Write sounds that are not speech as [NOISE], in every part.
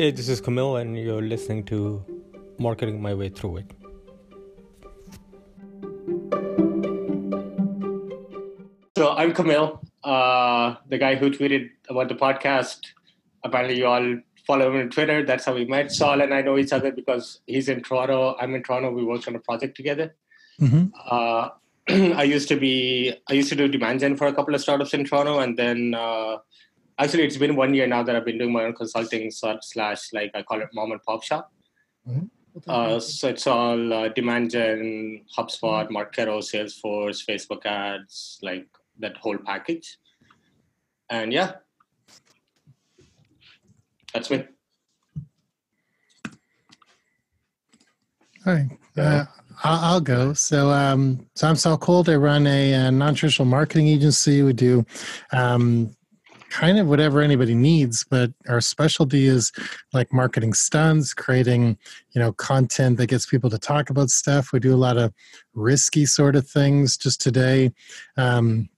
Hey, this is Camille, and you're listening to Marketing My Way Through It. So I'm Camille, uh, the guy who tweeted about the podcast. Apparently, you all follow him on Twitter. That's how we met. Saul and I know each other because he's in Toronto. I'm in Toronto. We worked on a project together. Mm-hmm. Uh, [CLEARS THROAT] I used to be I used to do demand gen for a couple of startups in Toronto, and then uh, actually it's been one year now that I've been doing my own consulting slash like I call it mom and pop shop. Mm-hmm. Uh, so it's all uh, demand gen, HubSpot, Marketo, Salesforce, Facebook ads, like that whole package. And yeah, that's me. Hi, uh, I'll go. So, um, so I'm Saul Colt. I run a, a non-traditional marketing agency. We do um, kind of whatever anybody needs, but our specialty is like marketing stunts, creating you know content that gets people to talk about stuff. We do a lot of risky sort of things. Just today. Um,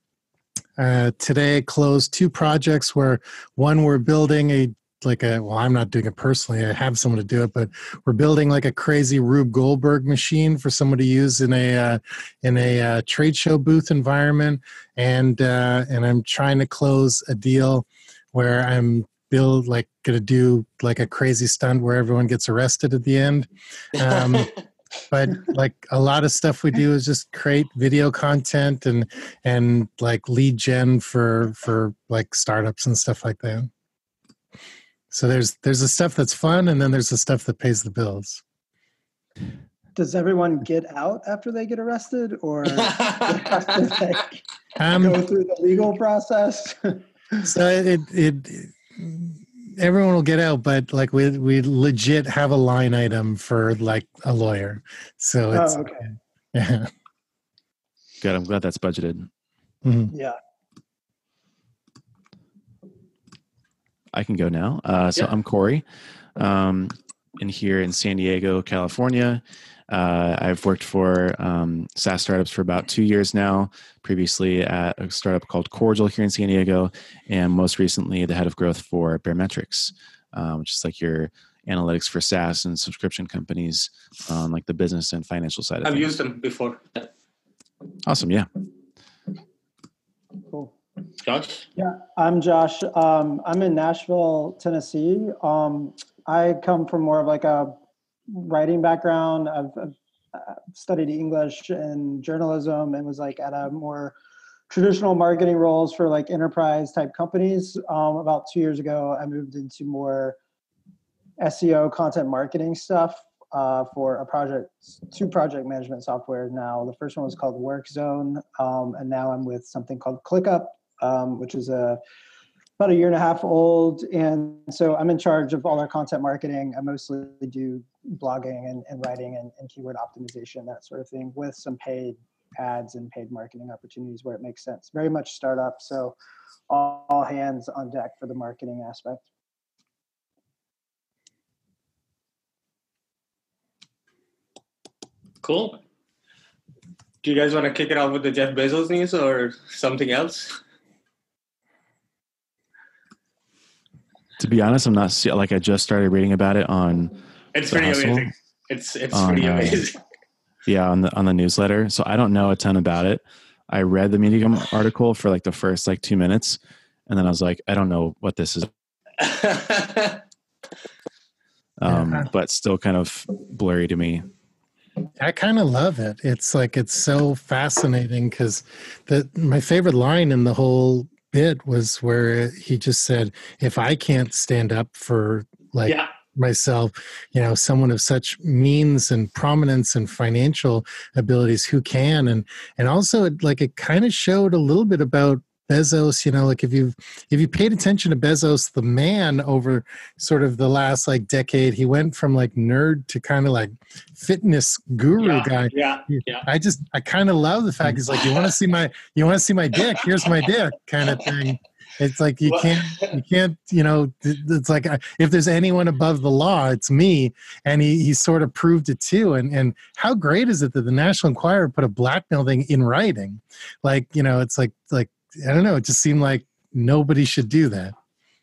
uh, today closed two projects where one we're building a like a well i'm not doing it personally i have someone to do it but we're building like a crazy rube goldberg machine for someone to use in a uh, in a uh, trade show booth environment. And uh, and i'm trying to close a deal where i'm build like gonna do like a crazy stunt where everyone gets arrested at the end. Um, [LAUGHS] but like a lot of stuff we do is just create video content and and like lead gen for for like startups and stuff like that so there's there's the stuff that's fun, and then there's the stuff that pays the bills. Does everyone get out after they get arrested, or [LAUGHS] they um, go through the legal process? [LAUGHS] so it, it, it everyone will get out, but like we we legit have a line item for like a lawyer. So oh, it's oh, okay. [LAUGHS] Yeah. Good. I'm glad that's budgeted. Mm-hmm. Yeah. I can go now. Uh, so yeah. I'm Corey, um, in here in San Diego, California. Uh, I've worked for um, SaaS startups for about two years now. Previously at a startup called Cordial here in San Diego, and most recently the head of growth for Baremetrics, um, which is like your analytics for SaaS and subscription companies on like the business and financial side. I've things. used them before. Awesome. Yeah. Josh? Yeah, I'm Josh. Um, I'm in Nashville, Tennessee. Um, I come from more of like a writing background. I've, I've uh, studied English and journalism and was like at a more traditional marketing roles for like enterprise type companies. Um, about two years ago, I moved into more SEO content marketing stuff uh, for a project, two project management software now. The first one was called WorkZone, um, and now I'm with something called ClickUp, um, which is a about a year and a half old. And so I'm in charge of all our content marketing. I mostly do blogging and, and writing and, and keyword optimization, that sort of thing, with some paid ads and paid marketing opportunities where it makes sense. Very much startup. So all, all hands on deck for the marketing aspect. Cool. Do you guys want to kick it off with the Jeff Bezos news or something else? To be honest, I'm not like I just started reading about it on. It's pretty hustle, amazing. It's it's on, pretty uh, amazing. Uh, [LAUGHS] yeah, on the on the newsletter. So I don't know a ton about it. I read the Medium article for like the first like two minutes, and then I was like, I don't know what this is. [LAUGHS] um, but still kind of blurry to me. I kind of love it. It's like it's so fascinating because the my favorite line in the whole bit was where he just said, if I can't stand up for like yeah. myself, you know, someone of such means and prominence and financial abilities, who can? And and also it, like it kind of showed a little bit about Bezos, you know, like if you if you paid attention to Bezos, the man over sort of the last like decade, he went from like nerd to kind of like fitness guru yeah, guy. Yeah, yeah. I just I kind of love the fact he's like, you want to see my you want to see my dick? Here's my dick, kind of thing. It's like you can't you can't you know it's like uh, if there's anyone above the law, it's me, and he he sort of proved it too. And and how great is it that the National Enquirer put a blackmail thing in writing? Like you know, it's like like I don't know. It just seemed like nobody should do that.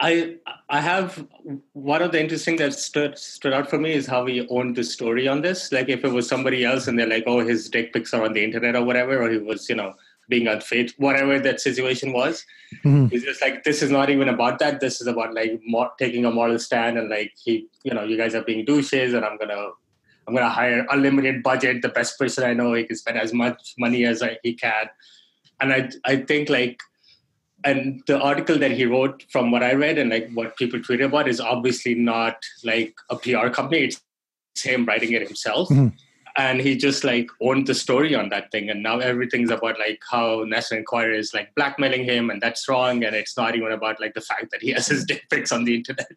I I have one of the interesting that stood stood out for me is how he owned the story on this. Like if it was somebody else and they're like, oh, his dick pics are on the internet or whatever, or he was, you know, being unfaithful, whatever that situation was. Mm-hmm. He's just like, this is not even about that. This is about like more, taking a moral stand and like he, you know, you guys are being douches, and I'm gonna, I'm gonna hire unlimited budget, the best person I know. He can spend as much money as I, he can, and I, I think like and the article that he wrote from what i read and like what people tweeted about is obviously not like a pr company. It's him writing it himself. Mm-hmm. and he just like owned the story on that thing. And now everything's about like how national enquirer is like blackmailing him and that's wrong. And it's not even about like the fact that he has his dick pics on the internet.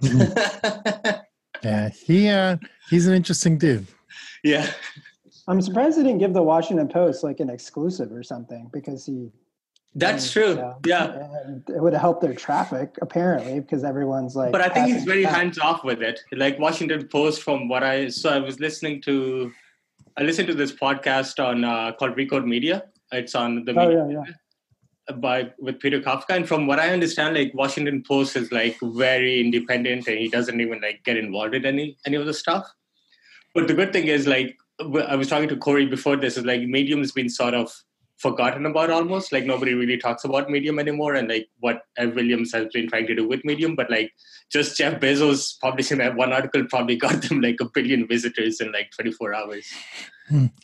Mm-hmm. [LAUGHS] yeah he uh he's an interesting dude. Yeah i'm surprised he didn't give the washington post like an exclusive or something because he that's and, true. yeah. And it would have helped their traffic apparently because everyone's like. But I think he's very hands off with it. Like Washington Post, from what I so I was listening to, I listened to this podcast on uh, called Recode Media. It's on the oh, media yeah, yeah. by with Peter Kafka, and from what I understand, like Washington Post is like very independent, and he doesn't even like get involved in any any of the stuff. But the good thing is, like I was talking to Corey before this, is like Medium's been sort of forgotten about almost like nobody really talks about medium anymore and like what Ev williams has been trying to do with medium but like just jeff bezos publishing that one article probably got them like a billion visitors in like 24 hours.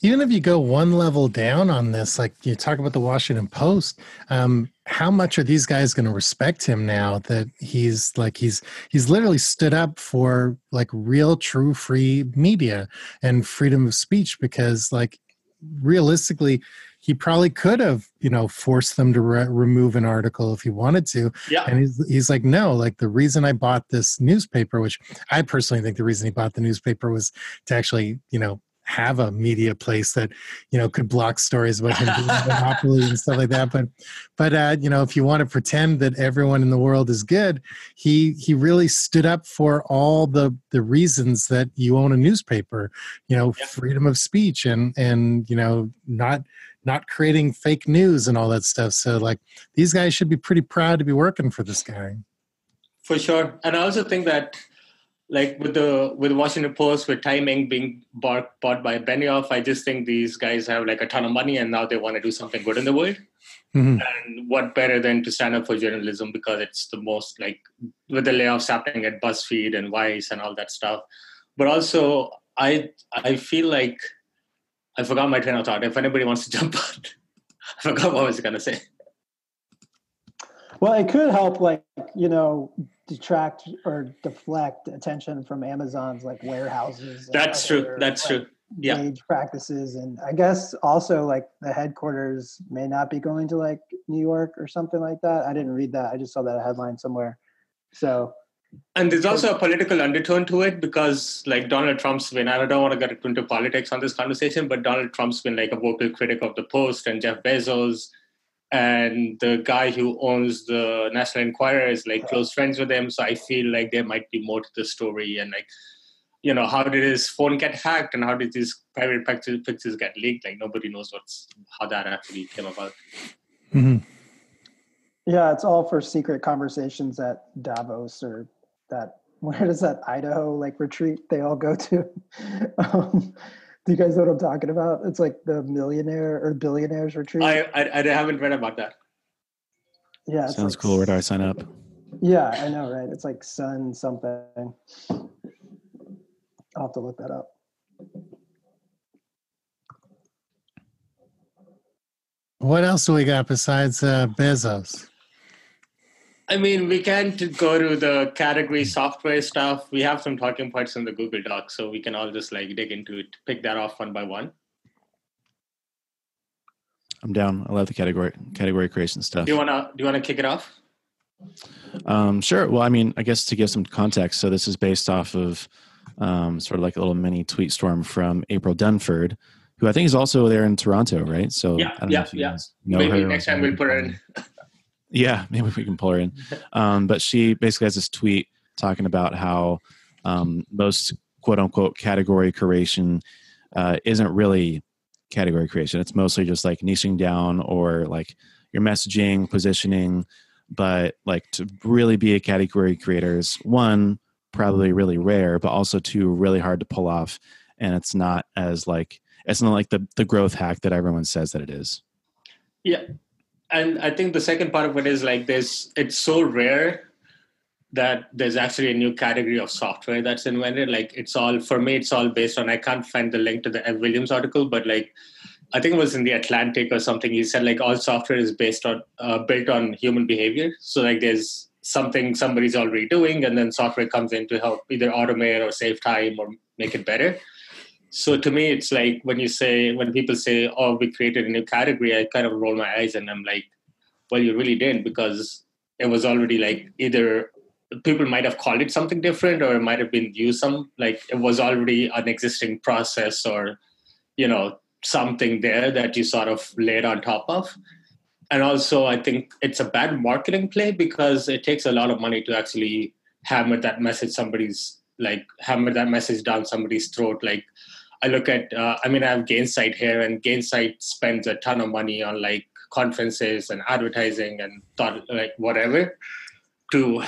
Even if you go one level down on this like you talk about the washington post um, how much are these guys going to respect him now that he's like he's he's literally stood up for like real true free media and freedom of speech because like realistically he probably could have you know forced them to re- remove an article if he wanted to. Yeah. And he's, he's like no like the reason i bought this newspaper which i personally think the reason he bought the newspaper was to actually you know have a media place that you know could block stories about him being monopoly and stuff like that but but uh, you know if you want to pretend that everyone in the world is good he he really stood up for all the the reasons that you own a newspaper you know yeah. freedom of speech and and you know not not creating fake news and all that stuff. So like these guys should be pretty proud to be working for this guy. For sure. And I also think that like with the with Washington Post with timing being bought, bought by Benioff, I just think these guys have like a ton of money and now they want to do something good in the world. Mm-hmm. And what better than to stand up for journalism because it's the most like with the layoffs happening at BuzzFeed and Vice and all that stuff. But also I I feel like I forgot my train of thought. If anybody wants to [LAUGHS] jump on, I forgot what I was going to say. Well, it could help, like you know, detract or deflect attention from Amazon's like warehouses. That's true. That's like, true. Yeah. Practices, and I guess also like the headquarters may not be going to like New York or something like that. I didn't read that. I just saw that headline somewhere. So and there's also a political undertone to it because, like Donald Trump's been, I don't want to get into politics on this conversation, but Donald Trump's been like a vocal critic of the Post and Jeff Bezos, and the guy who owns the National Enquirer is like close friends with him. So I feel like there might be more to the story, and like, you know, how did his phone get hacked, and how did these private pictures, pictures get leaked? Like nobody knows what's how that actually came about. Mm-hmm. Yeah, it's all for secret conversations at Davos or that [LAUGHS] where does that Idaho like retreat they all go to? [LAUGHS] um, do you guys know what I'm talking about? It's like the millionaire or billionaires retreat. I I, I haven't read about that. Yeah, sounds like, cool. Where do I sign up? Yeah, I know, right? It's like sun something. I'll have to look that up. What else do we got besides uh, Bezos? I mean, we can't go to the category software stuff. We have some talking points in the Google Docs, so we can all just like dig into it, pick that off one by one. I'm down. I love the category category creation stuff. Do you wanna do you wanna kick it off? Um, sure. Well, I mean, I guess to give some context, so this is based off of um, sort of like a little mini tweet storm from April Dunford, who I think is also there in Toronto, right? So yeah, yeah, yeah. Maybe next time we'll put her in. Yeah, maybe we can pull her in. Um, but she basically has this tweet talking about how um, most quote unquote category creation uh, isn't really category creation. It's mostly just like niching down or like your messaging, positioning, but like to really be a category creator is one probably really rare, but also two really hard to pull off, and it's not as like it's not like the the growth hack that everyone says that it is. Yeah, and I think the second part of it is like this: it's so rare that there's actually a new category of software that's invented. Like it's all for me, it's all based on. I can't find the link to the Ev Williams article, but like I think it was in the Atlantic or something. He said like all software is based on uh, built on human behavior. So like there's something somebody's already doing, and then software comes in to help either automate or save time or make it better. So to me, it's like when you say when people say, "Oh, we created a new category," I kind of roll my eyes and I'm like, "Well, you really didn't," because it was already like either people might have called it something different or it might have been used some like it was already an existing process or you know something there that you sort of laid on top of. And also i think it's a bad marketing play because it takes a lot of money to actually hammer that message somebody's like hammer that message down somebody's throat like i look at uh, i mean i have gainsight here and gainsight spends a ton of money on like conferences and advertising and thought like whatever to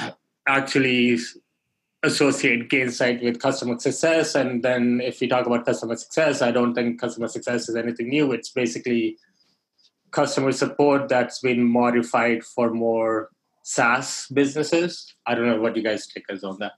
actually associate gainsight with customer success. And then if we talk about customer success i don't think customer success is anything new. It's basically customer support that's been modified for more saas businesses. I don't know what you guys take us on that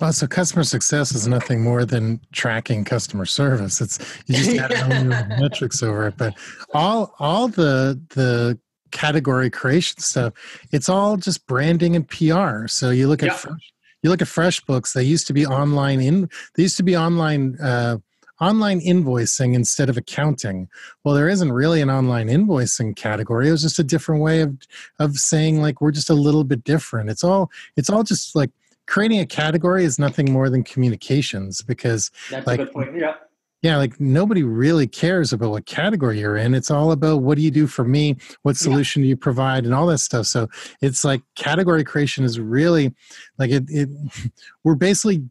well, so customer success is nothing more than tracking customer service. It's you just add [LAUGHS] yeah. metrics over it, but all all the the category creation stuff, it's all just branding and PR. So you look at yeah. fresh, you look at FreshBooks. They used to be online in they used to be online uh, online invoicing instead of accounting. Well, there isn't really an online invoicing category. It was just a different way of of saying like we're just a little bit different. It's all it's all just like creating a category is nothing more than communications because That's like, a good point. Yeah yeah like nobody really cares about what category you're in it's all about what do you do for me what solution yeah. do you provide and all that stuff so it's like category creation is really like it, it [LAUGHS] we're basically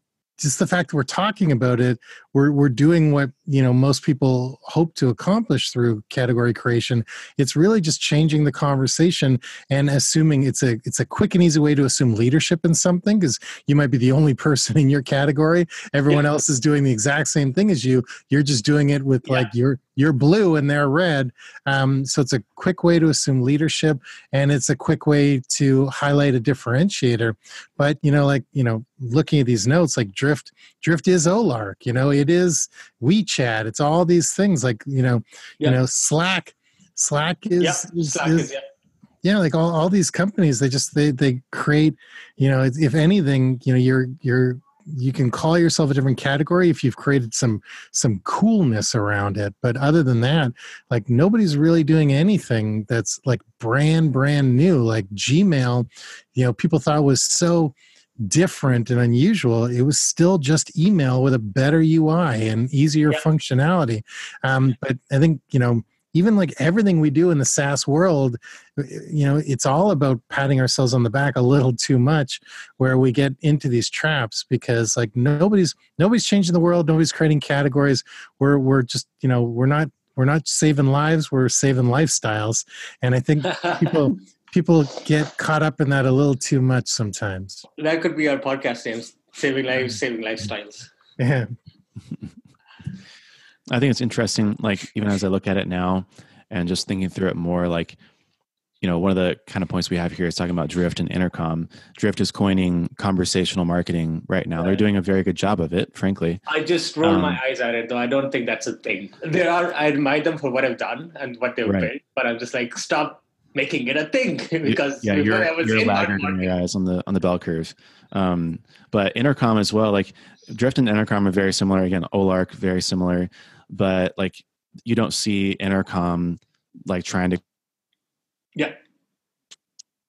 just the fact that we're talking about it we're, we're doing what you know most people hope to accomplish through category creation it's really just changing the conversation and assuming it's a it's a quick and easy way to assume leadership in something because you might be the only [LAUGHS] person in your category everyone yeah. else is doing the exact same thing as you you're just doing it with yeah. like your you're blue and they're red. Um, so it's a quick way to assume leadership and it's a quick way to highlight a differentiator. But, you know, like, you know, looking at these notes, like Drift, Drift is Olark, you know, it is WeChat. It's all these things like, you know, yeah. you know, Slack. Slack is, yeah, is, Slack is, is yeah yeah like all, all these companies they just they they create you know if anything you know you're you're you can call yourself a different category if you've created some some coolness around it. But other than that like nobody's really doing anything that's like brand brand new. Like gmail you know people thought was so different and unusual. It was still just email with a better ui and easier functionality. Um, but i think you know even like everything we do in the SaaS world, you know, it's all about patting ourselves on the back a little too much, where we get into these traps because like nobody's nobody's changing the world, nobody's creating categories. We're we're just you know we're not we're not saving lives, we're saving lifestyles, and I think people. [LAUGHS] people get caught up in that a little too much sometimes. That could be our podcast names: saving lives, mm. saving lifestyles. Yeah. [LAUGHS] I think it's interesting, like even as I look at it now and just thinking through it more, like, you know, one of the kind of points we have here is talking about Drift and Intercom. Drift is coining conversational marketing right now. Right. They're doing a very good job of it, frankly. I just roll um, my eyes at it, though. I don't think that's a thing. [LAUGHS] There are, I admire them for what I've done and what they've right. built, but I'm just like, stop making it a thing [LAUGHS] because yeah, you're, you're lagging in your eyes on the on the bell curve. Um, but Intercom as well, like Drift and Intercom are very similar. Again, Olark very similar but like you don't see intercom like trying to yeah.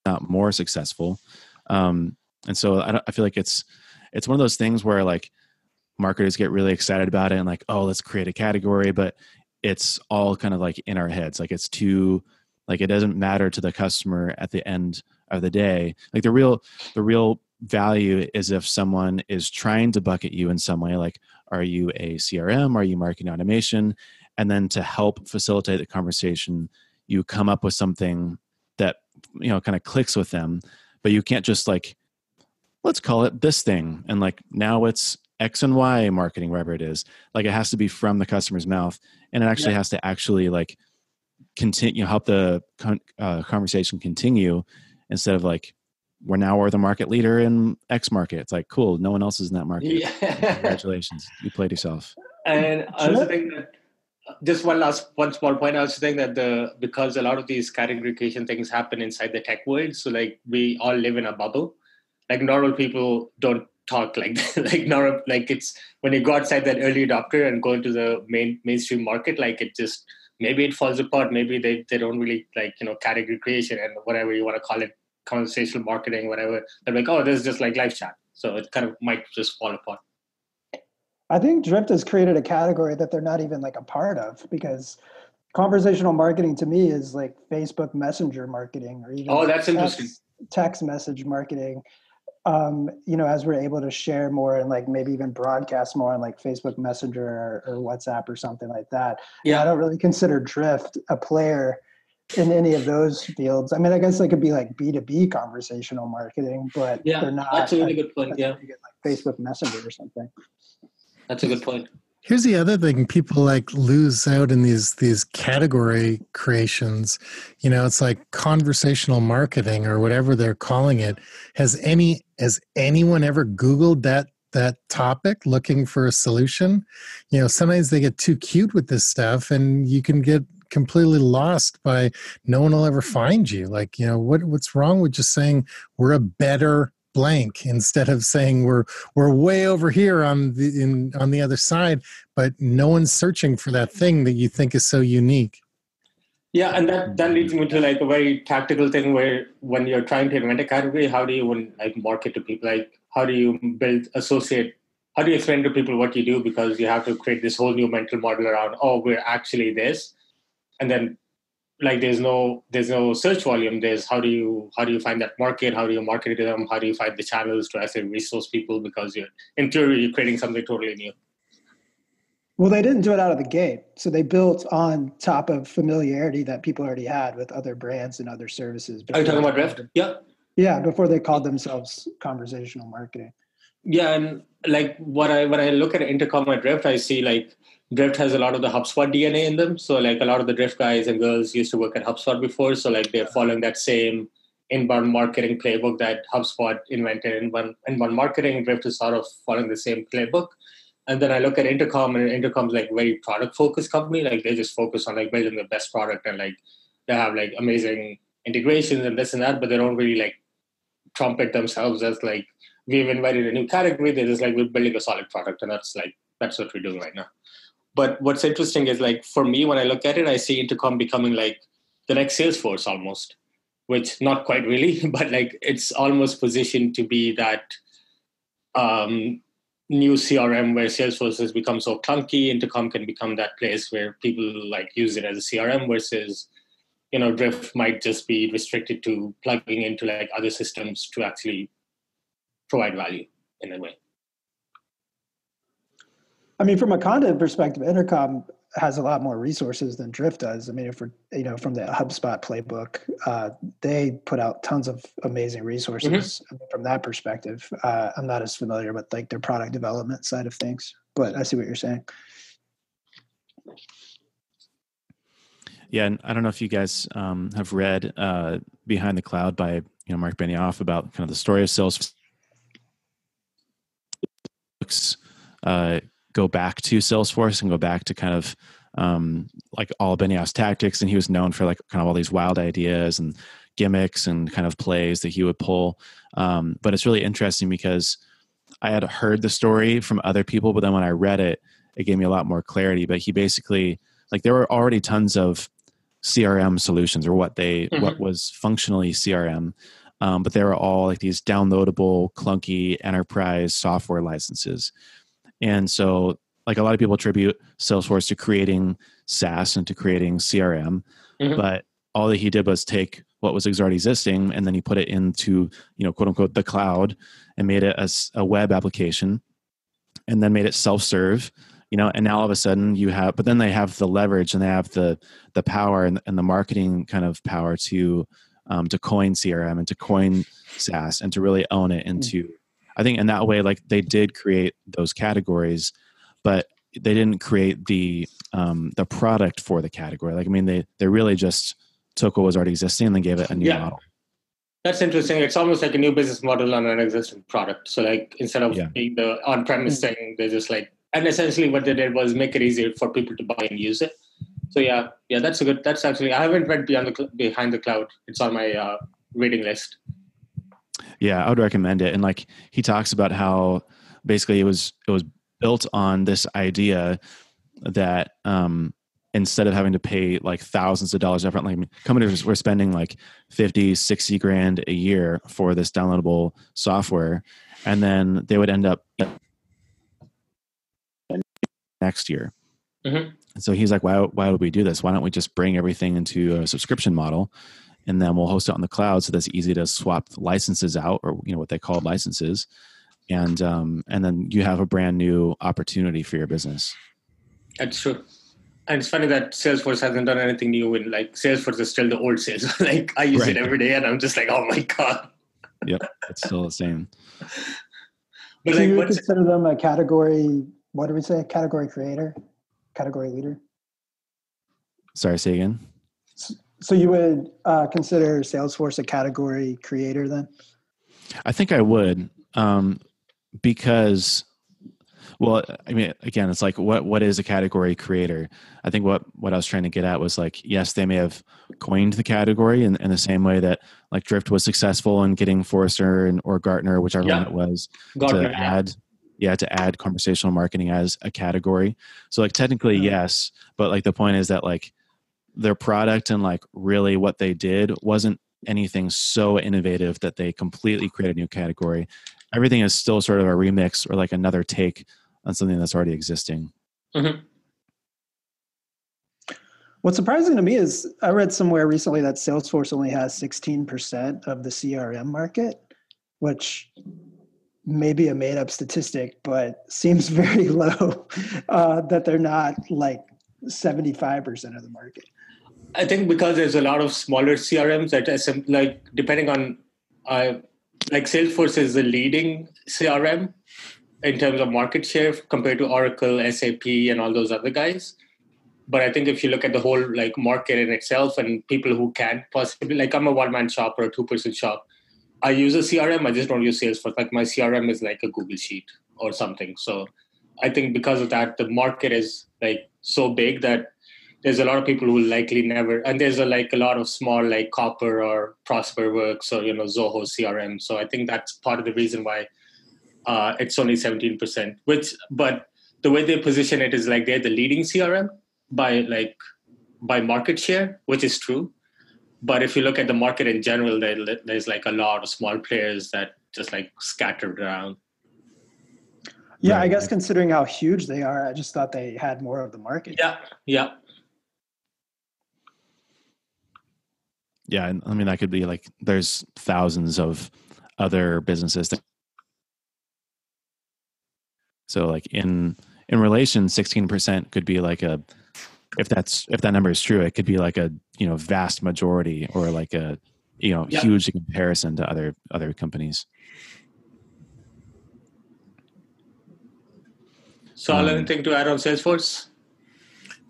Not more successful. Um and so I, I feel like it's it's one of those things where like marketers get really excited about it and like oh let's create a category but it's all kind of like in our heads. Like it's too like it doesn't matter to the customer at the end of the day. Like the real the real value is if someone is trying to bucket you in some way. Like are you a crm are you marketing automation? And then to help facilitate the conversation you come up with something that you know kind of clicks with them but you can't just like let's call it this thing and like now it's x and y marketing whatever it is. Like it has to be from the customer's mouth and it actually yeah. has to actually like continue help the con- uh, conversation continue instead of like we're now we're the market leader in x market it's like cool no one else is in that market yeah. [LAUGHS] congratulations you played yourself and i also think that just one last one small point. I was saying that the because a lot of these category creation things happen inside the tech world, so like we all live in a bubble. Like normal people don't talk like that. [LAUGHS] like normal like it's when you go outside that early adopter and go into the main mainstream market, like it just maybe it falls apart. Maybe they they don't really like you know category creation and whatever you want to call it, conversational marketing, whatever. They're like, oh, this is just like live chat, so it kind of might just fall apart. I think Drift has created a category that they're not even like a part of because conversational marketing to me is like Facebook Messenger marketing or even oh, that's text, interesting. Text message marketing. Um, you know, as we're able to share more and like maybe even broadcast more on like Facebook Messenger or, or WhatsApp or something like that. Yeah, and I don't really consider Drift a player in any of those fields. I mean, I guess they could be like B two B conversational marketing, but yeah, they're not. That's a really good point. Yeah, like Facebook Messenger or something. That's a good point. Here's the other thing: people like lose out in these these category creations. You know, it's like conversational marketing or whatever they're calling it. Has any has anyone ever Googled that that topic looking for a solution? You know, sometimes they get too cute with this stuff, and you can get completely lost by no one will ever mm-hmm. find you. Like, you know, what what's wrong with just saying we're a better blank [LAUGHS] instead of saying we're we're way over here on the in on the other side but no one's searching for that thing that you think is so unique. Yeah and that that leads me to like a very tactical thing where when you're trying to invent a category how do you like market to people like how do you build associate how do you explain to people what you do? Because you have to create this whole new mental model around oh we're actually this and then like there's no there's no search volume. There's how do you how do you find that market? How do you market to them? How do you find the channels to actually resource people? Because you're in theory you're creating something totally new. Well they didn't do it out of the gate. So they built on top of familiarity that people already had with other brands and other services are you talking about drift yeah. Yeah before they called themselves conversational marketing. Yeah and like what i when i look at intercom and drift i see like Drift has a lot of the HubSpot DNA in them. So like a lot of the Drift guys and girls used to work at HubSpot before. So like they're following that same inbound marketing playbook that HubSpot invented. Inbound, inbound marketing, Drift is sort of following the same playbook. And then I look at Intercom and Intercom's like very product focused company. Like they just focus on like building the best product and like they have like amazing integrations and this and that, but they don't really like trumpet themselves as like we've invited a new category. They're just like we're building a solid product and that's like that's what we're doing right now. But what's interesting is like for me, when I look at it, I see Intercom becoming like the next Salesforce almost, which not quite really, [LAUGHS] but like it's almost positioned to be that um, new CRM where Salesforce has become so clunky. Intercom can become that place where people like use it as a CRM versus you know Drift might just be restricted to plugging into like other systems to actually provide value in a way. I mean, from a content perspective, Intercom has a lot more resources than Drift does. I mean, if we're you know from the HubSpot playbook, uh, they put out tons of amazing resources mm-hmm. from that perspective. Uh, I'm not as familiar with like their product development side of things, but I see what you're saying. Yeah, and I don't know if you guys um, have read uh, "Behind the Cloud" by you know Marc Benioff about kind of the story of Salesforce. Uh, go back to Salesforce and go back to kind of um, like all Benioff's tactics, and he was known for like kind of all these wild ideas and gimmicks and kind of plays that he would pull. Um, but it's really interesting because I had heard the story from other people, but then when I read it, it gave me a lot more clarity. But he basically like there were already tons of CRM solutions or what they mm-hmm. what was functionally CRM. Um, but they were all like these downloadable, clunky enterprise software licenses. And so, like a lot of people attribute Salesforce to creating SaaS and to creating CRM, mm-hmm. but all that he did was take what was already existing and then he put it into, you know, quote unquote, the cloud and made it as a web application and then made it self serve you know and now all of a sudden you have but then they have the leverage and they have the the power and, and the marketing kind of power to um, to coin CRM and to coin SaaS and to really own it into. I think in that way, like they did create those categories, but they didn't create the um, the product for the category. Like I mean, they they really just took what was already existing and then gave it a new Yeah. model. That's interesting. It's almost like a new business model on an existing product. So like instead of Yeah. being the on-premise thing, they just like and essentially what they did was make it easier for people to buy and use it. So yeah, yeah, that's a good. That's actually I haven't read beyond the behind the cloud. It's on my uh, reading list. Yeah, I would recommend it. And like he talks about how basically it was it was built on this idea that um instead of having to pay like thousands of dollars upfront, like companies were spending like 50, 60 grand a year for this downloadable software. And then they would end up next year. Mhm. And so he's like, why, why would we do this? Why don't we just bring everything into a subscription model and then we'll host it on the cloud so that's easy to swap licenses out or you know what they call licenses and um, and then you have a brand new opportunity for your business That's true. And it's funny that Salesforce hasn't done anything new in like Salesforce is still the old sales. [LAUGHS] like I use Right. it every day and I'm just like, oh my god. yep it's still the same [LAUGHS] But Do like you what's consider them a category? What do we say? Category creator, category leader. sorry say again So you would uh, consider Salesforce a category creator then? i think i would um, because well i mean again it's like what what is a category creator i think what what i was trying to get at was like yes they may have coined the category in, in the same way that like drift was successful in getting forrester and or gartner whichever Yeah. one it was Gartner, to yeah. add yeah to add conversational marketing as a category so like technically Yeah. yes but like the point is that like their product and like really what they did wasn't anything so innovative that they completely created a new category. Everything is still sort of a remix or like another take on something that's already existing. What's surprising to me is I read somewhere recently that Salesforce only has 16% of the CRM market, which may be a made up statistic, but seems [LAUGHS] very low uh, that they're not like 75% of the market. I think because there's a lot of smaller CRMs that like depending on uh, like Salesforce is the leading CRM in terms of market share compared to Oracle, SAP, and all those other guys. But I think if you look at the whole like market in itself and people who can possibly like I'm a one man shop or a two person shop, I use a CRM. I just don't use Salesforce. Like my CRM is like a Google Sheet or something. So I think because of that, the market is like so big that there's a lot of people who will likely never and there's a, like a lot of small like copper or ProsperWorks or you know zoho crm so i think that's part of the reason why uh, it's only 17% which but the way they position it is like they're the leading crm by like by market share which is true. But if you look at the market in general there, there's like a lot of small players that just like scattered around. Yeah, I guess considering how huge they are, I just thought they had more of the market. yeah yeah yeah i mean that could be like there's thousands of other businesses that so like in in relation 16% could be like a if that's if that number is true it could be like a you know vast majority or like a you know Yeah. huge comparison to other other companies so Um, anything to add on salesforce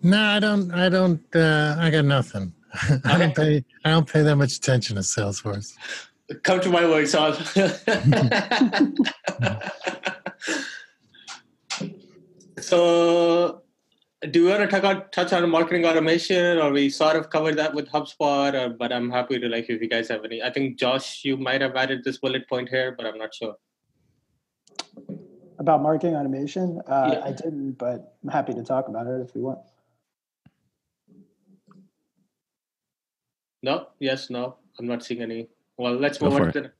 No, I don't. I don't. Uh, I got nothing. I don't pay. I don't pay that much attention to Salesforce. Come to my words, [LAUGHS] all. so, do you want to touch on, touch on marketing automation, or we sort of covered that with HubSpot? Or, but I'm happy to like if you guys have any. I think Josh, you might have added this bullet point here, but I'm not sure. About marketing automation, uh, Yeah. I didn't, but I'm happy to talk about it if we want. No, yes, no. I'm not seeing any. Well, let's move on to.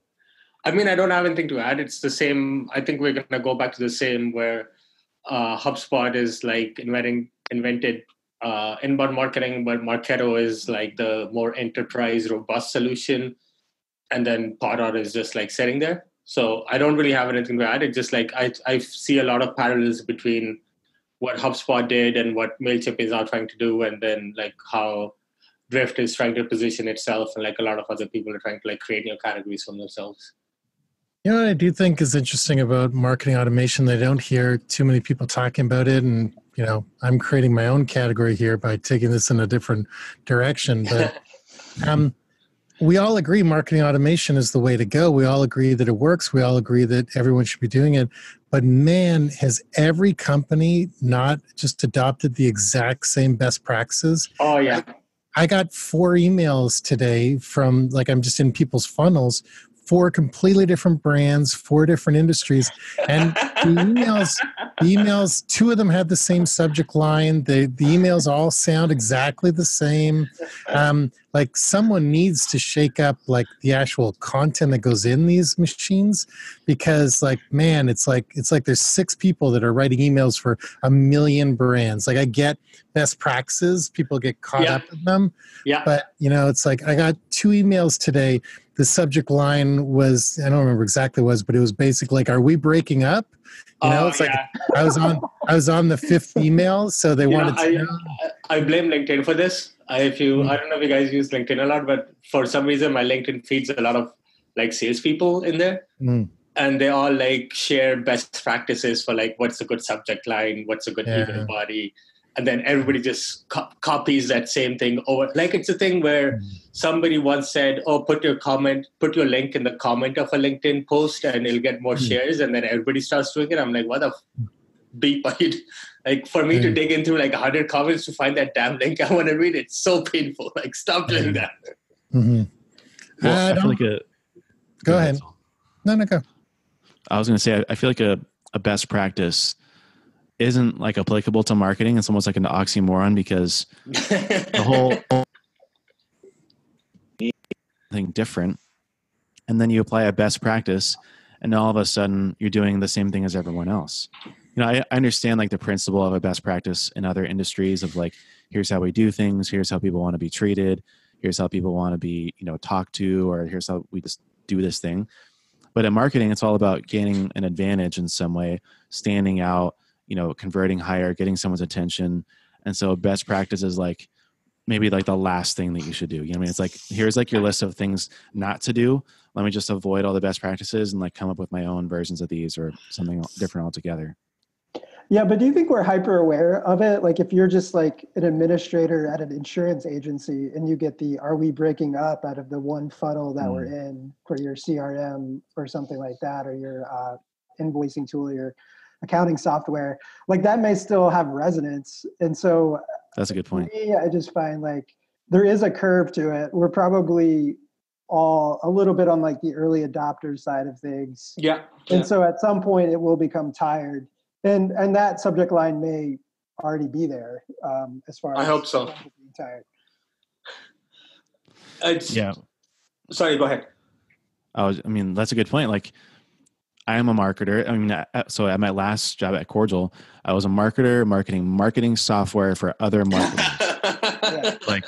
I mean, I don't have anything to add. It's the same. I think we're gonna go back to the same where uh, HubSpot is like inventing invented uh, inbound marketing, but Marketo is like the more enterprise robust solution, and then Pardot is just like sitting there. So I don't really have anything to add. It's just like I I see a lot of parallels between what HubSpot did and what Mailchimp is now trying to do, and then like how Drift is trying to position itself, and like a lot of other people are trying to like create new categories for themselves. You know what I do think is interesting about marketing automation? They don't hear too many people talking about it, and you know, I'm creating my own category here by taking this in a different direction. But [LAUGHS] um, we all agree marketing automation is the way to go. We all agree that it works. We all agree that everyone should be doing it. But man, has every company not just adopted the exact same best practices? Oh yeah. I got four emails today from like I'm just in people's funnels four completely different brands, four different industries, and the emails, the emails, two of them had the same subject line. The the emails all sound exactly the same. Um, like someone needs to shake up like the actual content that goes in these machines, because like man, it's like it's like there's six people that are writing emails for a million brands. Like I get best practices, people get caught Yeah. up in them, Yeah. but you know it's like i got two emails today the subject line was i don't remember exactly what it was but it was basically like are we breaking up you know Oh, it's like yeah. i was on i was on the fifth email so they You know, wanted to I- know. I blame LinkedIn for this. I, if you, Mm. I don't know if you guys use LinkedIn a lot, but for some reason, my LinkedIn feeds a lot of like salespeople in there, Mm. and they all like share best practices for like what's a good subject line, what's a good Yeah. email body, and then everybody just co- copies that same thing over. Like it's a thing where Mm. somebody once said, "Oh, put your comment, put your link in the comment of a LinkedIn post, and it'll get more Mm. shares." And then everybody starts doing it. I'm like, "What the." F- beep are you like for me to dig in through like 100 comments to find that damn link i want to read it it's so painful [LAUGHS] like stop doing that Mm-hmm. Well, I I, feel don't- like a. go ahead Saul. no no go I was going to say, I, I feel like a, a best practice isn't like applicable to marketing. It's almost like an oxymoron because [LAUGHS] the whole thing different, and then you apply a best practice, and all of a sudden you're doing the same thing as everyone else. You know, I, I understand like the principle of a best practice in other industries of like, here's how we do things, here's how people want to be treated, here's how people want to be, you know, talked to, or here's how we just do this thing. But in marketing, it's all about gaining an advantage in some way, standing out, you know, converting higher, getting someone's attention. And so best practice is like maybe like the last thing that you should do. You know I mean? It's like here's like your list of things not to do. Let me just avoid all the best practices and like come up with my own versions of these or something different altogether. Yeah, but do you think we're hyper aware of it? Like, if you're just like an administrator at an insurance agency and you get the "Are we breaking up?" out of the one funnel that we're in for your CRM or something like that, or your uh, invoicing tool, or your accounting software, like that may still have resonance. And so, That's a good point. me, I just find like there is a curve to it. We're probably all a little bit on like the early adopter side of things. yeah And so at some point it will become tired. And and that subject line may already be there um, as far I as hope so. being tired. it's, Yeah. sorry go ahead I was, I mean, that's a good point. Like, I am a marketer. I mean, I- so at my last job at Cordial, I was a marketer, marketing marketing software for other [LAUGHS] marketers. like,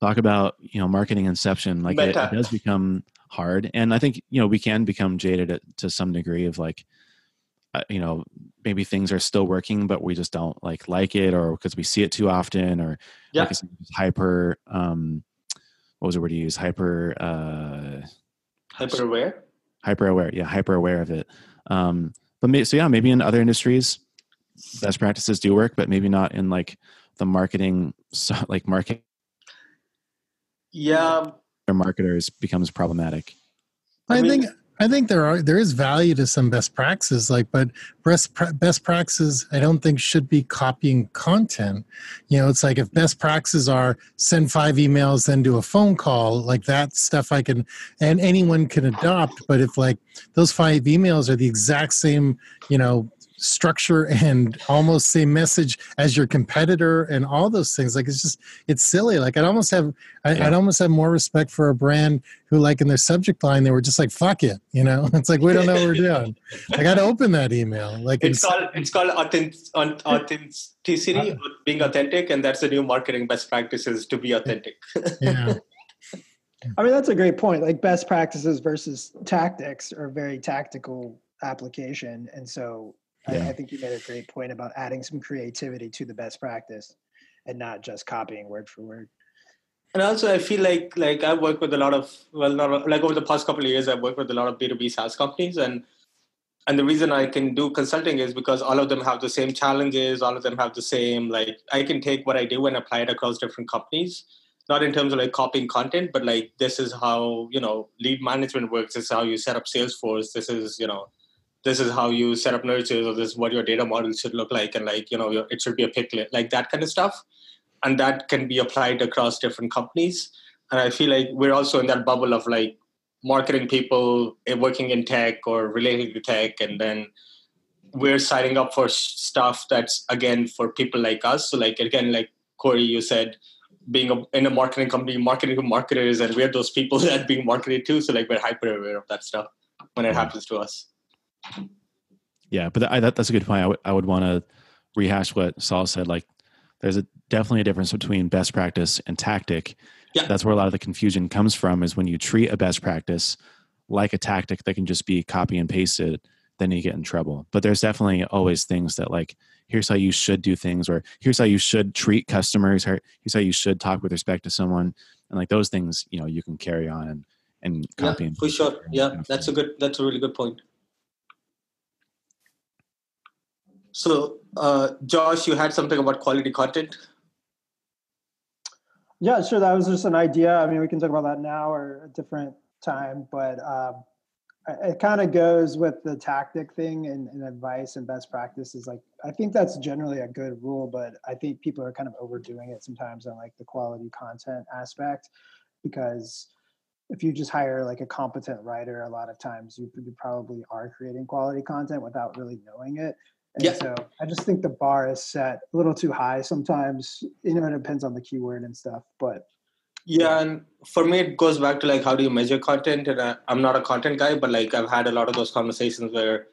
talk about you know marketing inception. Like, it, it does become hard, and I think you know we can become jaded to some degree of like, uh, you know, maybe things are still working, but we just don't like like it, or because we see it too often, or Yeah. like hyper. Um, what was the word you use? Hyper. Uh, hyper aware hyper aware yeah hyper aware of it um but may, so yeah maybe in other industries best practices do work but maybe not in like the marketing so, like marketing yeah their marketers becomes problematic I I, mean- think I think there are there is value to some best practices, like but best best practices I don't think should be copying content. You know, it's like if best practices are send five emails, then do a phone call, like that stuff I can and anyone can adopt. But if like those five emails are the exact same, you know, structure and almost same message as your competitor and all those things, like it's just it's silly. Like I'd almost have I, Yeah. I'd almost have more respect for a brand who like in their subject line they were just like fuck it you know [LAUGHS] it's like we don't know what we're doing [LAUGHS] i gotta open that email like it's it's, called it's called authentic, authenticity being authentic and that's the new marketing best practices to be authentic [LAUGHS] yeah I mean, that's a great point. Like best practices versus tactics are very tactical application. And so I, Yeah. I think you made a great point about adding some creativity to the best practice and not just copying word for word. and also i feel like like i work with a lot of well not like over the past couple of years i've worked with a lot of b2b saas companies and and the reason i can do consulting is because all of them have the same challenges all of them have the same like i can take what i do and apply it across different companies not in terms of like copying content but like this is how you know lead management works this is how you set up salesforce this is you know this is how you set up nurtures or this is what your data model should look like and like you know your, it should be a picklist like that kind of stuff. And that can be applied across different companies. And i feel like we're also in that bubble of like marketing people eh, working in tech or related to tech and then we're signing up for stuff that's again for people like us. So like again like corey you said being a, in a marketing company marketing to marketers and we're those people [LAUGHS] that being marketed to. So like we're hyper aware of that stuff when it happens to us yeah but I, that, that's a good point I would, would want to rehash what saul said like there's a definitely a difference between best practice and tactic. Yeah. That's where a lot of the confusion comes from is when you treat a best practice like a tactic that can just be copy and pasted, then you get in trouble. But there's definitely always things that like here's how you should do things or here's how you should treat customers, here's how you should talk with respect to someone. And like those things, you know, you can carry on and and copy yeah, and for sure. Yeah, that's a good that's a really good point. So, uh, Josh, you had something about quality content. Yeah, sure. That was just an idea. I mean, we can talk about that now or a different time, but um, it kind of goes with the tactic thing and, and, advice and best practices. Like, I think that's generally a good rule, but I think people are kind of overdoing it sometimes on like the quality content aspect because if you just hire like a competent writer, a lot of times you, you probably are creating quality content without really knowing it. And yeah. so I just think the bar is set a little too high sometimes. You know, it depends on the keyword and stuff. But yeah, and for me, it goes back to like how do you measure content? And I, I'm not a content guy, but like I've had a lot of those conversations where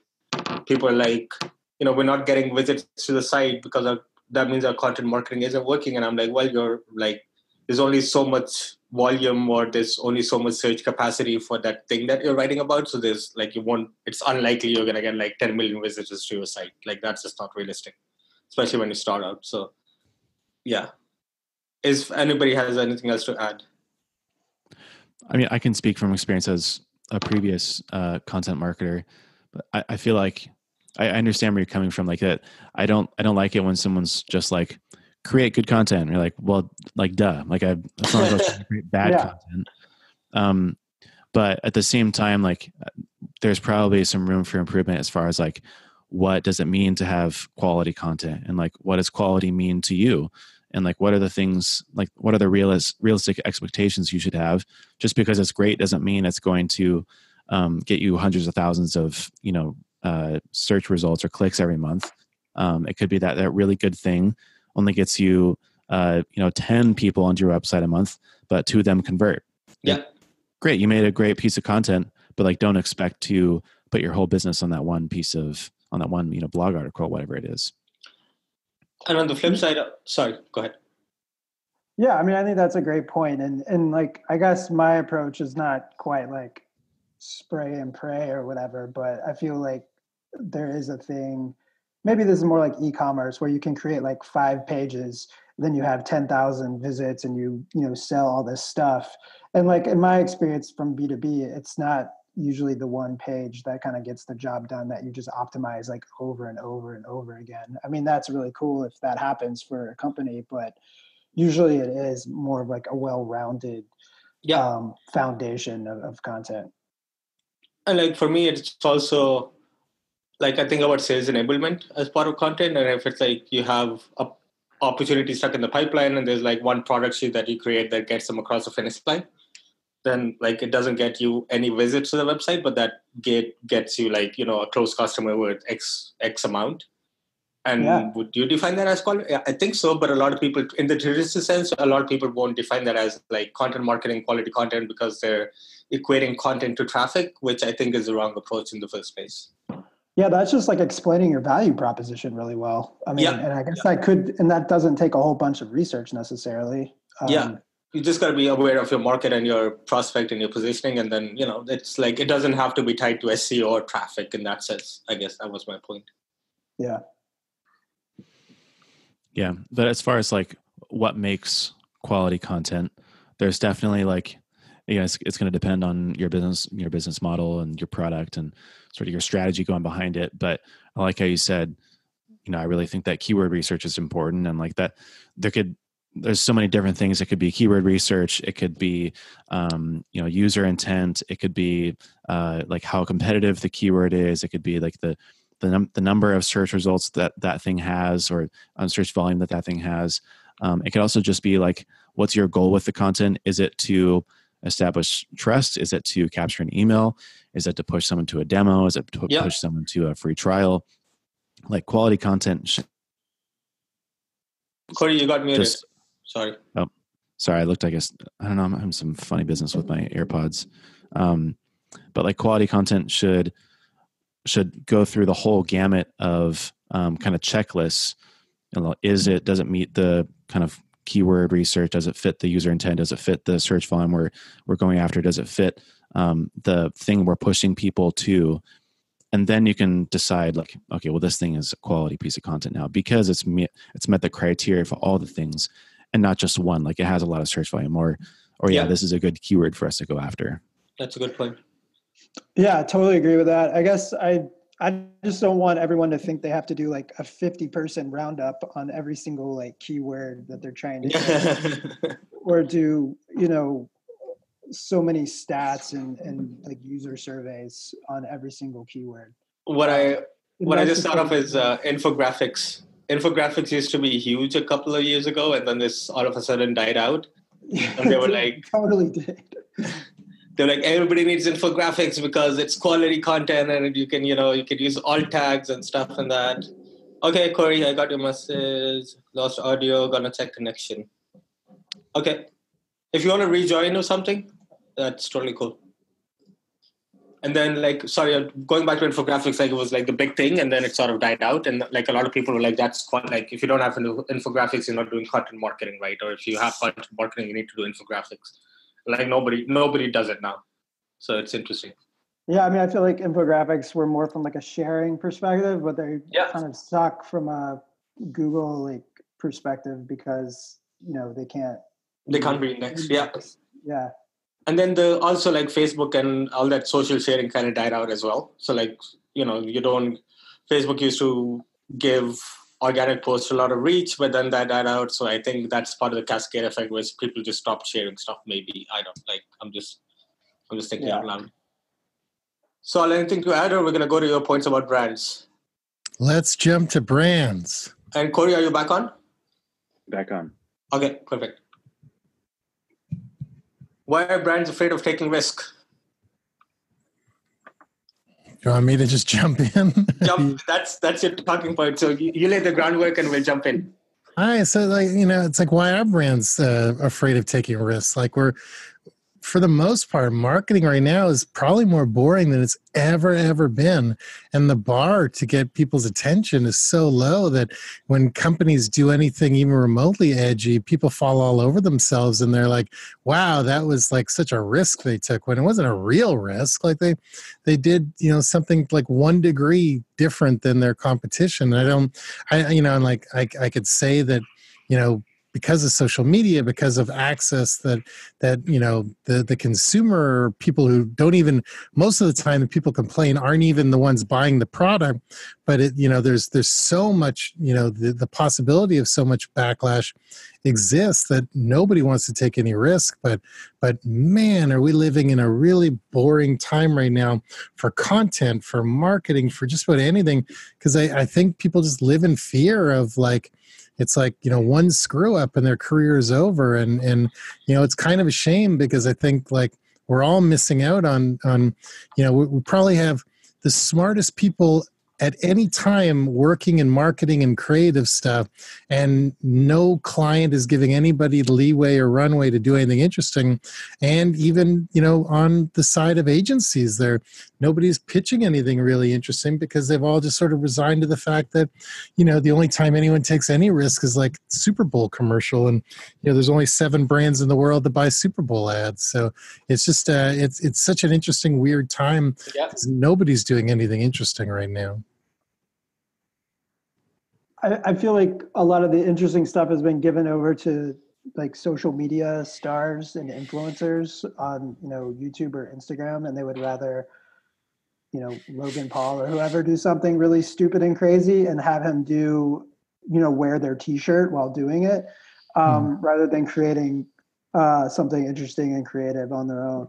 people are like, you know, we're not getting visits to the site because that means our content marketing isn't working. And I'm like, well, you're like, there's only so much volume or there's only so much search capacity for that thing that you're writing about. So there's like you won't it's unlikely you're to get like 10 million visitors to your site. Like that's just not realistic especially when you start out. So yeah. If anybody has anything else to add? I mean i can speak from experience as a previous uh, content marketer but I, I feel like I understand where you're coming from like that i don't i don't like it when someone's just like create good content. And you're like, well, like, duh. Like, I, it's not like I [LAUGHS] create bad yeah. content. Um, but at the same time, like, there's probably some room for improvement as far as like, what does it mean to have quality content, and like, what does quality mean to you? And like, what are the things like, what are the realist, realistic expectations you should have? Just because it's great doesn't mean it's going to um, get you hundreds of thousands of you know uh, search results or clicks every month. Um, it could be that that really good thing only gets you uh, you know 10 people onto your website a month but two of them convert. Yeah. Great you made a great piece of content but like don't expect to put your whole business on that one piece of on that one you know blog article whatever it is. And on the flip side uh, sorry go ahead. Yeah i mean i think that's a great point and and like i guess my approach is not quite like spray and pray or whatever but i feel like there is a thing maybe this is more like e-commerce where you can create like five pages then you have 10,000 visits and you you know sell all this stuff. And like in my experience from b2b it's not usually the one page that kind of gets the job done that you just optimize like over and over and over again. I mean that's really cool if that happens for a company but usually it is more of like a well-rounded yeah. um, foundation of, of content. And like for me it's also like I think about sales enablement as part of content, and if it's like you have a opportunity stuck in the pipeline, and there's like one product sheet that you create that gets them across the finish line, then like it doesn't get you any visits to the website, but that get gets you like you know a close customer worth x x amount. And yeah. would you define that as quality? I think so, but a lot of people, in the traditional sense, a lot of people won't define that as like content marketing, quality content, because they're equating content to traffic, which I think is the wrong approach in the first place. Yeah, that's just like explaining your value proposition really well. I mean, yeah. and I guess yeah. that could, and that doesn't take a whole bunch of research necessarily. Um, yeah, you just got to be aware of your market and your prospect and your positioning, and then you know it's like it doesn't have to be tied to SEO or traffic in that sense. I guess that was my point. Yeah. Yeah, but as far as like what makes quality content, there's definitely like you know it's, it's going to depend on your business your business model and your product and sort of your strategy going behind it but i like how you said you know i really think that keyword research is important and like that there could there's so many different things. It could be keyword research it could be um, you know user intent it could be uh, like how competitive the keyword is it could be like the the, num- the number of search results that that thing has or on search volume that that thing has. Um, it could also just be like what's your goal with the content? Is it to establish trust? Is it to capture an email? Is it to push someone to a demo? Is it to push someone to a free trial? Like quality content corey you got muted. Just, sorry. Oh sorry. I looked i guess i don't know. I'm having some funny business with my airpods um, but like quality content should should go through the whole gamut of um, kind of checklists is it does it meet the kind of keyword research? Does it fit the user intent? Does it fit the search volume we're we're going after? Does it fit um, the thing we're pushing people to? And then you can decide like okay well this thing is a quality piece of content now because it's met it's met the criteria for all the things and not just one. Like it has a lot of search volume or or yeah, yeah. this is a good keyword for us to go after. That's a good point. Yeah, I totally agree with that. I guess I I just don't want everyone to think they have to do like a 50 person roundup on every single like keyword that they're trying to [LAUGHS] or do, you know, so many stats and, and like user surveys on every single keyword. What I what I just thought of is uh, infographics. Infographics used to be huge a couple of years ago, and then this all of a sudden died out. [LAUGHS] And they were like totally did [LAUGHS] they're like everybody needs infographics because it's quality content and you can you know you can use alt tags and stuff and that. Okay corey i got your message lost audio. Gonna check connection. Okay. If you want to rejoin or something that's totally cool. And then like sorry going back to infographics like it was like the big thing and then it sort of died out. And like a lot of people were like that's quite like if you don't have infographics you're not doing content marketing right? Or if you have content marketing you need to do infographics like nobody nobody does it now. So it's interesting. Yeah i mean i feel like infographics were more from like a sharing perspective but they yeah. kind of suck from a google like perspective because you know they can't they can't be indexed yeah. Yeah. And then the also like facebook and all that social sharing kind of died out as well. So like you know you don't facebook used to give organic posts a lot of reach, but then that died out. So I think that's part of the cascade effect, where people just stopped sharing stuff. Maybe I don't like. I'm just, I'm just thinking yeah. out loud. So, anything to add, or we're gonna go to your points about brands? Let's jump to brands. And Corey, are you back on? Back on. Okay, perfect. Why are brands afraid of taking risk? You want me to just [LAUGHS] jump in? jump. That's that's your talking point. So you, you lay the groundwork, and we'll jump in. All right. So like you know, it's like why are brands uh, afraid of taking risks? Like we're for the most part, marketing right now is probably more boring than it's ever, ever been. And the bar to get people's attention is so low that when companies do anything even remotely edgy, people fall all over themselves and they're like, wow, that was like such a risk they took when it wasn't a real risk. Like they they did, you know, something like one degree different than their competition. I don't I you know, and like I I could say that, you know, because of social media because of access that that you know the the consumer people who don't even most of the time the people complain aren't even the ones buying the product but it you know there's there's so much you know the, the possibility of so much backlash exists that nobody wants to take any risk but but man are we living in a really boring time right now for content for marketing for just about anything? Because I, I think people just live in fear of like it's like you know one screw up and their career is over and and you know it's kind of a shame because i think like we're all missing out on on you know we, we probably have the smartest people at any time working in marketing and creative stuff and no client is giving anybody leeway or runway to do anything interesting. And even you know on the side of agencies there nobody's pitching anything really interesting because they've all just sort of resigned to the fact that you know the only time anyone takes any risk is like super bowl commercial. And you know there's only seven brands in the world that buy super bowl ads. So it's just uh it's it's such an interesting weird time yep. nobody's doing anything interesting right now. I, I feel like a lot of the interesting stuff has been given over to like social media stars and influencers on you know YouTube or Instagram, and they would rather you know Logan Paul or whoever do something really stupid and crazy and have him do you know wear their T-shirt while doing it, um, mm. rather than creating uh, something interesting and creative on their own.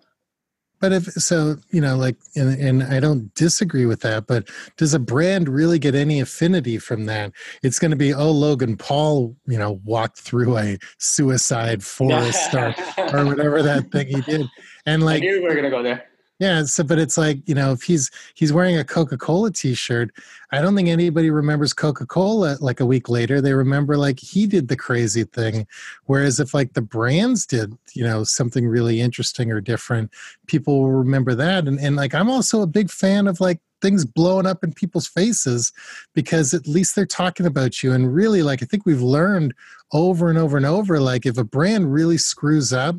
But if so, you know, like, and, and I don't disagree with that, but does a brand really get any affinity from that? It's going to be, oh, Logan Paul, you know, walked through a suicide forest or, or [LAUGHS] whatever that thing he did. And like, I knew we were going to go there. Yeah, so but it's like you know if he's he's wearing a Coca Cola T-shirt, I don't think anybody remembers Coca Cola like a week later. They remember like he did the crazy thing, whereas if like the brands did you know something really interesting or different, people will remember that. And and like I'm also a big fan of like things blowing up in people's faces because at least they're talking about you. And really, like I think we've learned over and over and over, like if a brand really screws up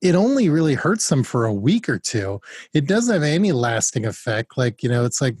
it only really hurts them for a week or two. It doesn't have any lasting effect. Like, you know, it's like,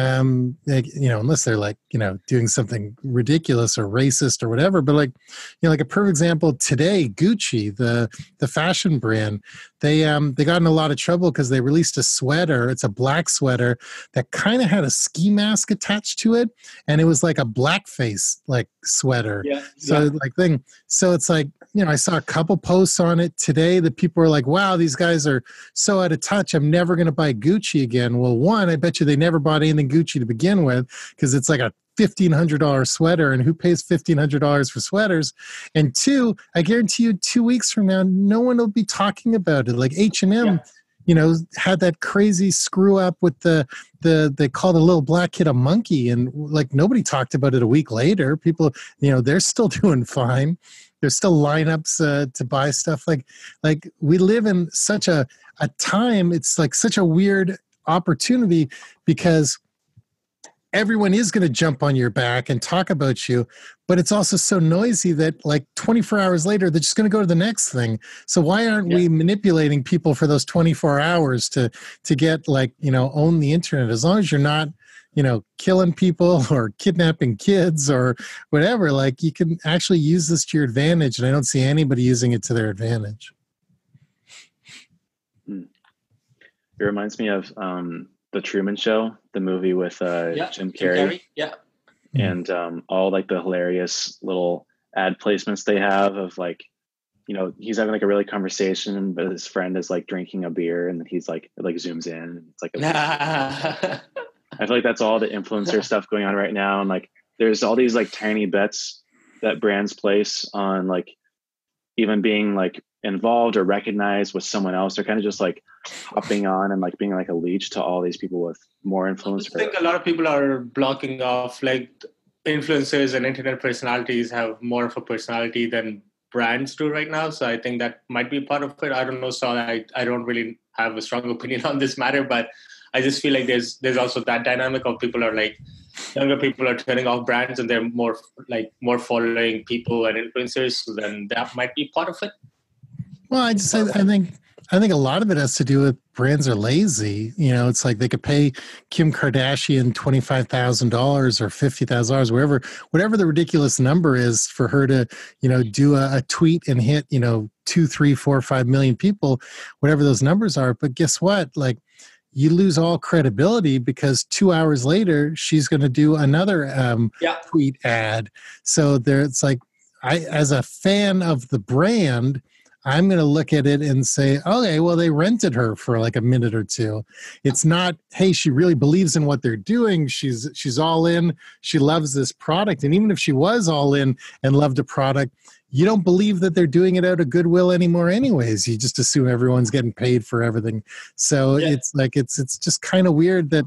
um, like, you know, unless they're like, you know, doing something ridiculous or racist or whatever. But like, you know, like a perfect example today, Gucci, the the fashion brand, they um they got in a lot of trouble because they released a sweater. It's a black sweater that kind of had a ski mask attached to it, and it was like a blackface like sweater. Yeah. So yeah. like thing. So it's like you know, I saw a couple posts on it today that people are like, wow, these guys are so out of touch. I'm never going to buy Gucci again. Well, one, I bet you they never bought anything Gucci to begin with because it's like a $1,500 sweater and who pays $1,500 for sweaters? And two, I guarantee you two weeks from now, no one will be talking about it. Like H&M, yeah. you know, had that crazy screw up with the, the, they called a little black kid a monkey and like nobody talked about it a week later. People, you know, they're still [LAUGHS] doing fine there's still lineups uh, to buy stuff like like we live in such a a time it's like such a weird opportunity because everyone is going to jump on your back and talk about you but it's also so noisy that like 24 hours later they're just going to go to the next thing so why aren't yeah. we manipulating people for those 24 hours to to get like you know own the internet as long as you're not you know killing people [LAUGHS] or kidnapping kids or whatever like you can actually use this to your advantage and i don't see anybody using it to their advantage hmm. it reminds me of um, the truman show the movie with uh, yeah, jim, carrey. jim carrey yeah and um, all like the hilarious little ad placements they have of like you know he's having like a really conversation but his friend is like drinking a beer and he's like it like zooms in and it's like a [LAUGHS] I feel like that's all the influencer stuff going on right now. And like there's all these like tiny bets that brands place on like even being like involved or recognized with someone else. They're kind of just like hopping on and like being like a leech to all these people with more influence. I think a lot of people are blocking off like influencers and internet personalities have more of a personality than brands do right now. So I think that might be part of it. I don't know. So I, I don't really have a strong [LAUGHS] opinion on this matter, but I just feel like there's there's also that dynamic of people are like younger people are turning off brands and they're more like more following people and influencers. So then that might be part of it. Well, I just I, I think I think a lot of it has to do with brands are lazy. You know, it's like they could pay Kim Kardashian twenty five thousand dollars or fifty thousand dollars, whatever whatever the ridiculous number is for her to you know do a, a, tweet and hit you know two, three, four, five million people, whatever those numbers are. But guess what? Like you lose all credibility because two hours later she's going to do another um, yeah. tweet ad. So there, it's like I, as a fan of the brand, I'm going to look at it and say, okay, well, they rented her for like a minute or two. It's not, hey, she really believes in what they're doing. She's she's all in. She loves this product, and even if she was all in and loved a product, you don't believe that they're doing it out of goodwill anymore anyways you just assume everyone's getting paid for everything so yeah. it's like it's it's just kind of weird that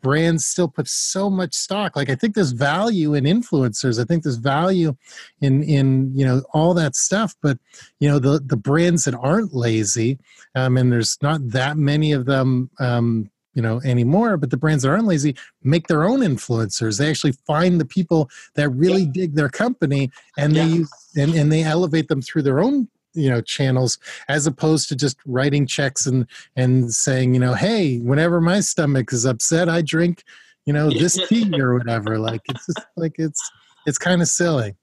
brands still put so much stock. Like i think there's value in influencers. I think there's value in in you know all that stuff but you know the the brands that aren't lazy um, and there's not that many of them um, you know anymore but the brands that aren't lazy make their own influencers. They actually find the people that really yeah. dig their company and they use and, and they elevate them through their own you know channels as opposed to just writing checks and and saying you know hey whenever my stomach is upset i drink you know this [LAUGHS] tea or whatever. Like it's just like it's it's kind of silly.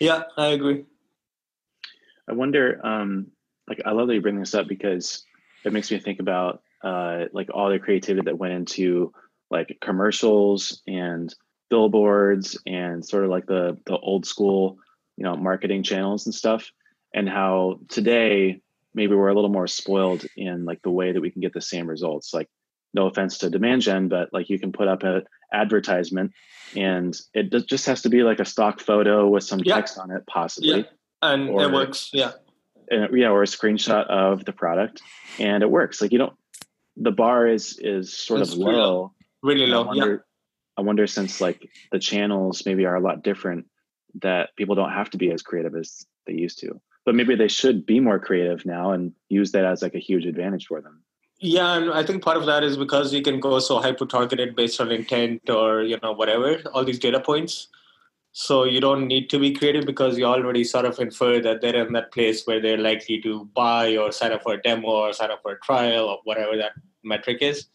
Yeah i agree. I wonder, um, like, I love that you bring this up because it makes me think about uh, like all the creativity that went into like commercials and billboards and sort of like the the old school, you know, marketing channels and stuff, and how today maybe we're a little more spoiled in like the way that we can get the same results. Like, no offense to demand gen, but like you can put up an advertisement and it just has to be like a stock photo with some Yeah. text on it, possibly Yeah. And Or- it works. Yeah. and, yeah, or a screenshot of the product, and it works. Like you don't, the bar is is sort It's of low. low. Really And I low. Yeah. I wonder since like the channels maybe are a lot different, that people don't have to be as creative as they used to. But maybe they should be more creative now and use that as like a huge advantage for them. Yeah, and I think part of that is because you can go so hyper targeted based on intent or you know whatever all these data points. So you don't need to be creative because you already sort of infer that they're in that place where they're likely to buy or sign up for a demo or sign up for a trial or whatever that metric is.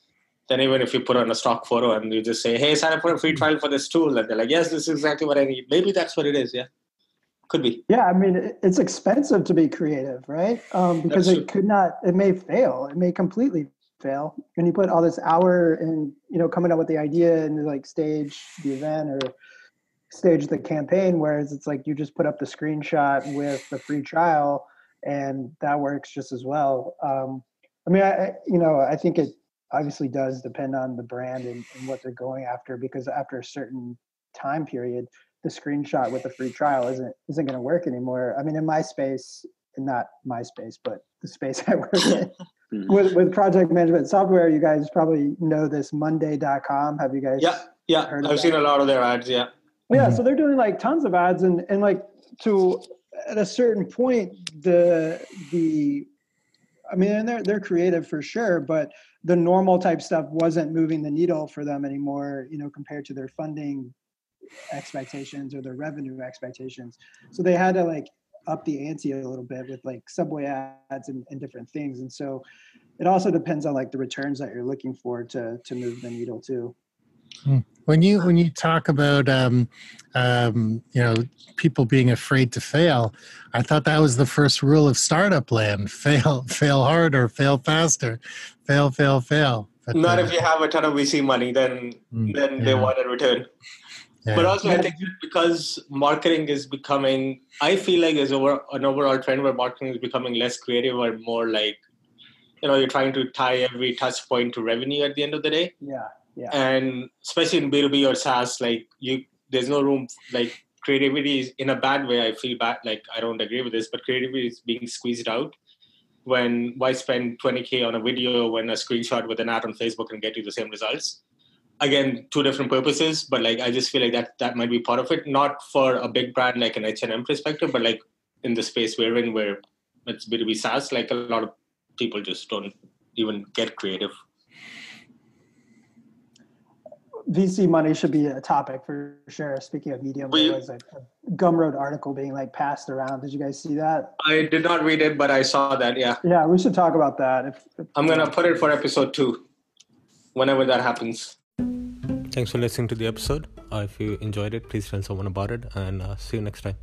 Then even if you put on a stock photo and you just say, "Hey, sign up for a free trial for this tool," and they're like, "Yes, this is exactly what I need." Maybe that's what it is. Yeah, could be. Yeah, I mean, it's expensive to be creative, right? Um, because it could not, it may fail. It may completely fail. And you put all this hour in, you know, coming up with the idea and like stage the event or stage the campaign, whereas it's like you just put up the screenshot with the free trial and that works just as well. Um, I mean, I, I- you know, I think it obviously does depend on the brand and, and what they're going after because after a certain time period, the screenshot with the free trial isn't isn't going to work anymore. I mean, in my space, not my space, but the space [LAUGHS] I work in Mhm. with with project management software, you guys probably know this Monday.com. Have you guys? Yeah, yeah. Heard of I've seen a lot of their ads. Yeah. Yeah, so they're doing like tons of ads and and like to at a certain point the the I mean and they're they're creative for sure, but the normal type stuff wasn't moving the needle for them anymore, you know, compared to their funding expectations or their revenue expectations. So they had to like up the ante a little bit with like subway ads and, and different things. And so it also depends on like the returns that you're looking for to to move the needle too. When you when you talk about um, um, you know people being afraid to fail, I thought that was the first rule of startup land: [LAUGHS] fail, fail hard, or fail faster. Fail, fail, fail. But, Not uh, if you have a ton of VC money, then mm, then they want a return. Yeah. But also, I think because marketing is becoming, I feel like there's over an overall trend where marketing is becoming less creative or more like, you know, you're trying to tie every touch point to revenue at the end of the day. Yeah. Yeah. And especially in B2B or SaaS, like you, there's no room, like creativity is in a bad way. I feel bad, like I don't agree with this, but creativity is being squeezed out. When why spend 20K on a video when a screenshot with an ad on Facebook can get you the same results? Again two different purposes but like i just feel like that that might be part of it not for a big brand like an h&m perspective but like in the space we're in where it's b2b saas like a lot of people just don't even get creative VC money should be a topic for sure. Speaking of Medium, We- there was a, a Gumroad article being like passed around. Did you guys see that? i did not read it but i saw that yeah Yeah, we should talk about that. If, if i'm gonna put it for episode two whenever that happens Thanks for listening to the episode. Uh, if you enjoyed it, please tell someone about it and uh, see you next time.